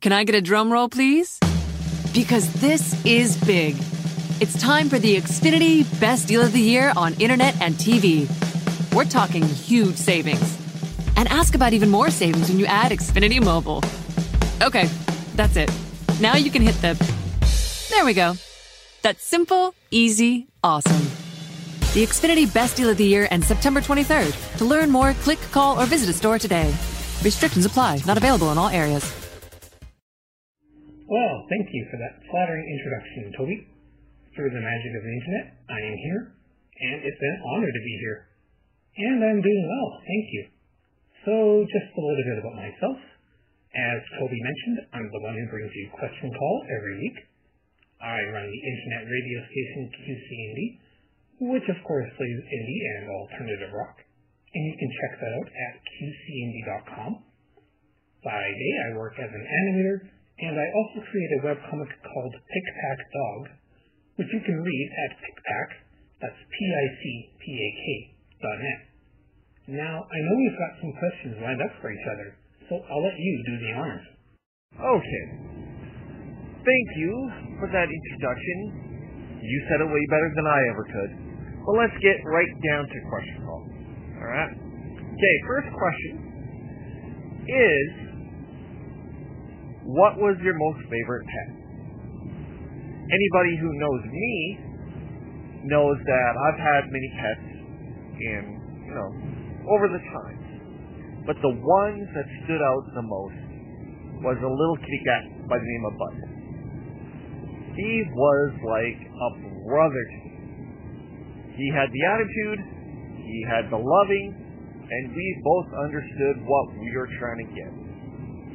Can I get a drum roll, please? Because this is big. It's time for the Xfinity Best Deal of the Year on Internet and TV. We're talking huge savings. And ask about even more savings when you add Xfinity Mobile. Okay, that's it. Now you can hit the. There we go. That's simple, easy, awesome. The Xfinity Best Deal of the Year ends September 23rd. To learn more, click, call, or visit a store today. Restrictions apply, not available in all areas. Well, thank you for that flattering introduction, Toby. Through the magic of the internet, I am here, and it's an honor to be here. And I'm doing well, thank you. So, just a little bit about myself. As Toby mentioned, I'm the one who brings you Question Call every week. I run the internet radio station QC Indie, which of course plays indie and alternative rock. And you can check that out at qcindie.com. By day, I work as an animator, and I also create a webcomic called Picpak Dog, which you can read at Picpak, that's P-I-C-P-A-K dot net. Now, I know we've got some questions lined up for each other, so I'll let you do the honors. Okay. Thank you for that introduction. You said it way better than I ever could. Well, let's get right down to question call. All right. Okay. First question is, what was your most favorite pet? Anybody who knows me knows that I've had many pets in, you know, over the time. But the ones that stood out the most was a little kitty cat by the name of Bud. He was like a brother to me. He had the attitude, he had the loving, and we both understood what we were trying to get.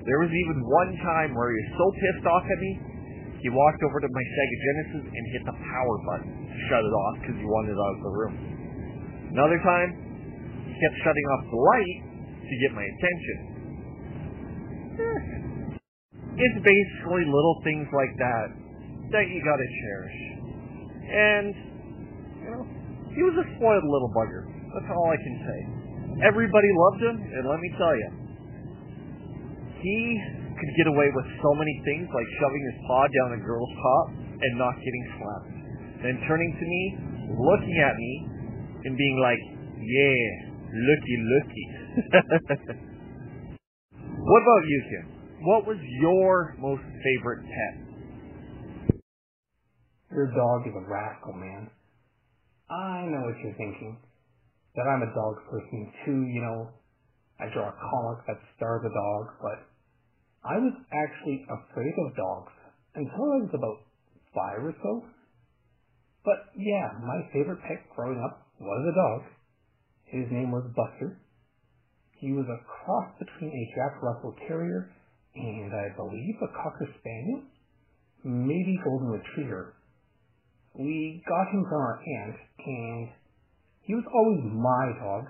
There was even one time where he was so pissed off at me, he walked over to my Sega Genesis and hit the power button to shut it off because he wanted out of the room. Another time, he kept shutting off the light to get my attention. It's basically little things like that that you gotta cherish. And, you know, he was a spoiled little bugger. That's all I can say. Everybody loved him, and let me tell you, he could get away with so many things like shoving his paw down a girl's top and not getting slapped. Then turning to me, looking at me, and being like, yeah, looky, looky. what about you, Kim? What was your most favorite pet? Your dog is a rascal, man. I know what you're thinking. That I'm a dog person too, you know. I draw a comic that stars a dog, but I was actually afraid of dogs until I was about five or so. But yeah, my favorite pet growing up was a dog. His name was Buster. He was a cross between a Jack Russell Terrier and I believe a Cocker Spaniel, maybe Golden Retriever. We got him from our aunt, and he was always my dog.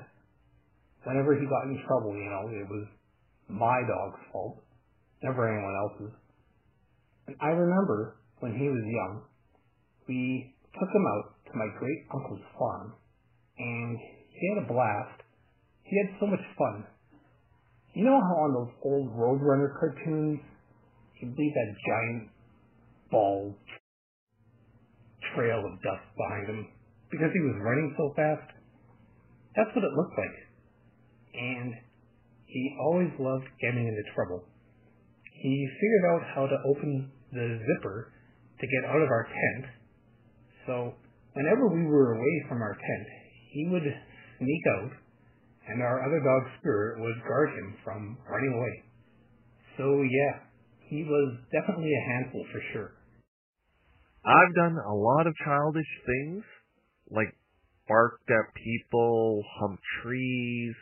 Whenever he got in trouble, you know, it was my dog's fault, never anyone else's. And I remember when he was young, we took him out to my great uncle's farm, and he had a blast. He had so much fun. You know how on those old Roadrunner cartoons, he'd leave that giant ball trail of dust behind him because he was running so fast? That's what it looked like. And he always loved getting into trouble. He figured out how to open the zipper to get out of our tent. So whenever we were away from our tent, he would sneak out and our other dog Spirit would guard him from running away. So yeah, he was definitely a handful for sure. I've done a lot of childish things, like barked at people, humped trees,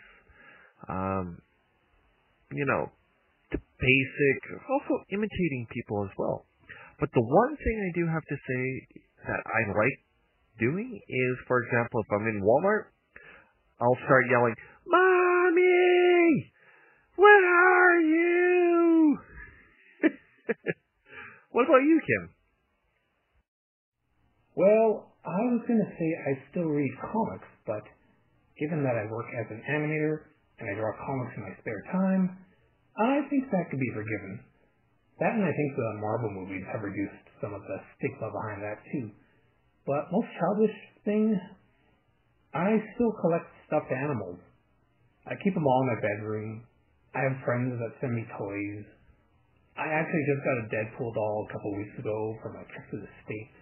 um, you know, the basic, also imitating people as well. But the one thing I do have to say that I like doing is, for example, if I'm in Walmart, I'll start yelling, Mommy! Where are you? what about you, Kim? Well, I was going to say I still read comics, but given that I work as an animator and I draw comics in my spare time, I think that could be forgiven. That and I think the Marvel movies have reduced some of the stigma behind that too. But most childish thing, I still collect stuffed animals. I keep them all in my bedroom. I have friends that send me toys. I actually just got a Deadpool doll a couple weeks ago from a trip to the States.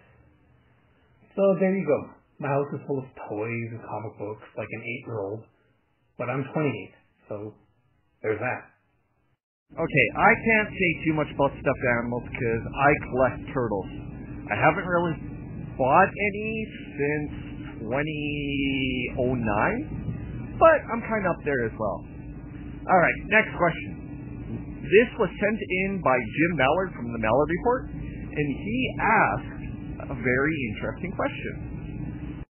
So there you go. My house is full of toys and comic books like an eight year old. But I'm 28, so there's that. Okay, I can't say too much about stuffed animals because I collect turtles. I haven't really bought any since 2009, but I'm kind of up there as well. Alright, next question. This was sent in by Jim Mallard from the Mallard Report, and he asked a very interesting question.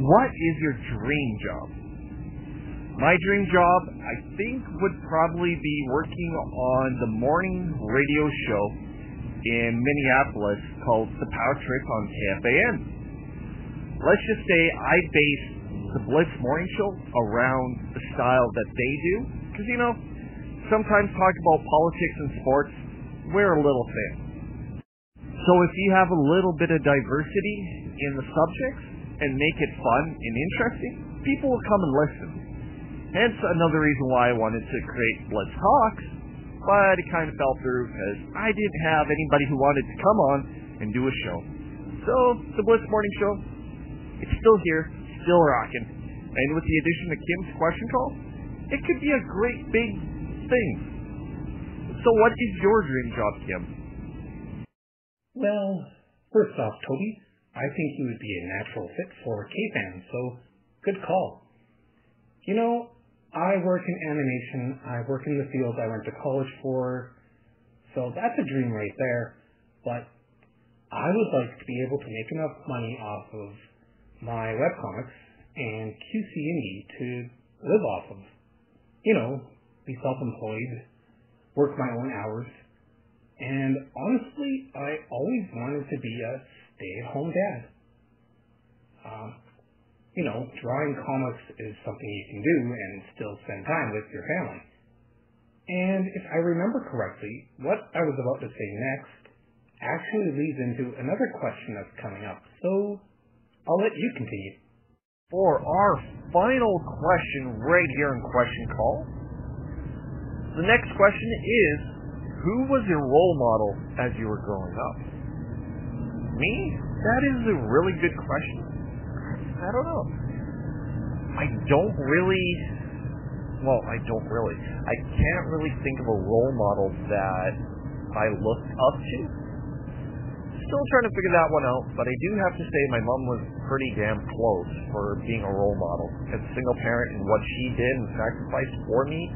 What is your dream job? My dream job, I think, would probably be working on the morning radio show in Minneapolis called The Power Trip on KFAN. Let's just say I base the Blitz Morning Show around the style that they do, because you know, sometimes talk about politics and sports, we're a little thin. So if you have a little bit of diversity in the subjects and make it fun and interesting, people will come and listen. Hence another reason why I wanted to create Blitz Talks, but it kind of fell through because I didn't have anybody who wanted to come on and do a show. So the Blitz Morning Show, it's still here, still rocking, and with the addition of Kim's question call, it could be a great big thing. So what is your dream job, Kim? Well, first off, Toby, I think you would be a natural fit for KFAN, so good call. You know, I work in animation. I work in the field I went to college for. So that's a dream right there. But I would like to be able to make enough money off of my webcomics and QC Indie to live off of. You know, be self-employed, work my own hours. And honestly, I always wanted to be a stay-at-home dad. Um, you know, drawing comics is something you can do and still spend time with your family. And if I remember correctly, what I was about to say next actually leads into another question that's coming up. So I'll let you continue. For our final question right here in Question Call, the next question is Who was your role model as you were growing up? Me? That is a really good question. I don't know. I don't really. Well, I don't really. I can't really think of a role model that I looked up to. Still trying to figure that one out, but I do have to say my mom was pretty damn close for being a role model. As a single parent and what she did and sacrificed for me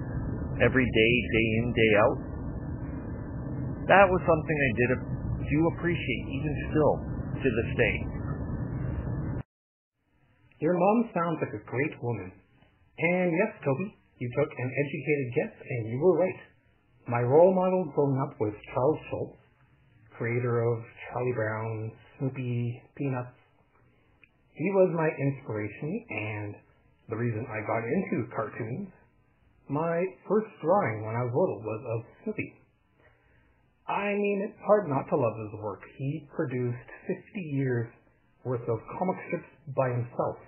every day, day in, day out. That was something I did do appreciate, even still, to this day. Your mom sounds like a great woman. And yes, Toby, you took an educated guess and you were right. My role model growing up was Charles Schulz, creator of Charlie Brown, Snoopy, Peanuts. He was my inspiration and the reason I got into cartoons. My first drawing when I was little was of Snoopy. I mean, it's hard not to love his work. He produced 50 years worth of comic strips by himself.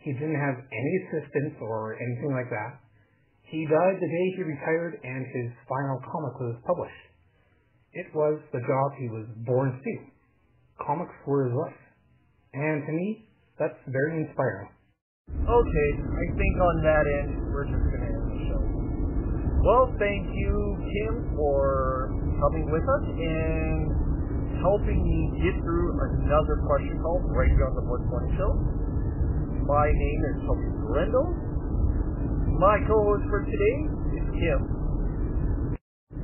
He didn't have any assistants or anything like that. He died the day he retired and his final comic was published. It was the job he was born to. Comics were his life. And to me, that's very inspiring. Okay, I think on that end, we're just going to end the show. Well, thank you, Kim, for coming with us and helping me get through another question call right here on the Blitz Morning Show. My name is Toby Brendel. My co-host for today is Kim.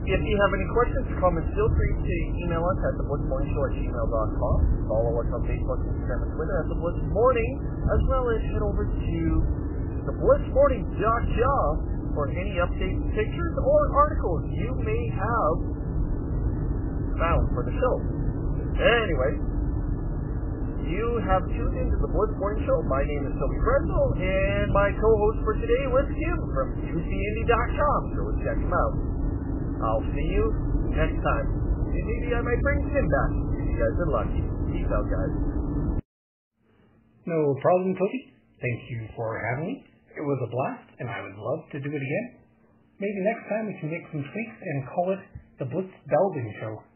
If you have any questions or comments, feel free to email us at theblitzmorningshow at gmail.com. Follow us on Facebook, Instagram, and Twitter at The Blitz Morning, as well as head over to theblitzmorning.com for any updates, pictures, or articles you may have found for the show. Anyway, you have tuned into the Blitz Morning Show. My name is Toby Brendel, and my co-host for today was Kim from QCIndie.com, so check him out. I'll see you next time. And maybe I might bring Tim back if you guys are lucky. Peace out, guys. No problem, Toby. Thank you for having me. It was a blast, and I would love to do it again. Maybe next time we can make some tweaks and call it the Blitz Belvin Show.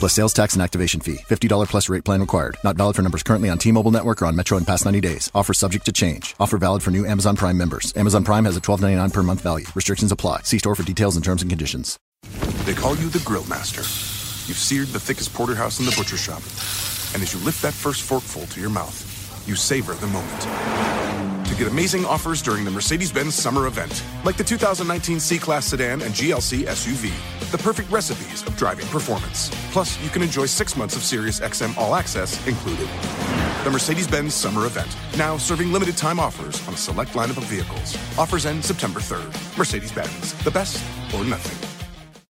Plus sales tax and activation fee. $50 plus rate plan required. Not valid for numbers currently on T-Mobile network or on Metro in past 90 days. Offer subject to change. Offer valid for new Amazon Prime members. Amazon Prime has a $12.99 per month value. Restrictions apply. See store for details and terms and conditions. They call you the Grill Master. You've seared the thickest porterhouse in the butcher shop. And as you lift that first forkful to your mouth, you savor the moment. To get amazing offers during the Mercedes-Benz summer event, like the 2019 C-Class sedan and GLC SUV, the perfect recipes of driving performance. Plus, you can enjoy six months of Sirius XM All Access included. The Mercedes-Benz summer event, now serving limited time offers on a select lineup of vehicles. Offers end September 3rd. Mercedes-Benz, the best or nothing.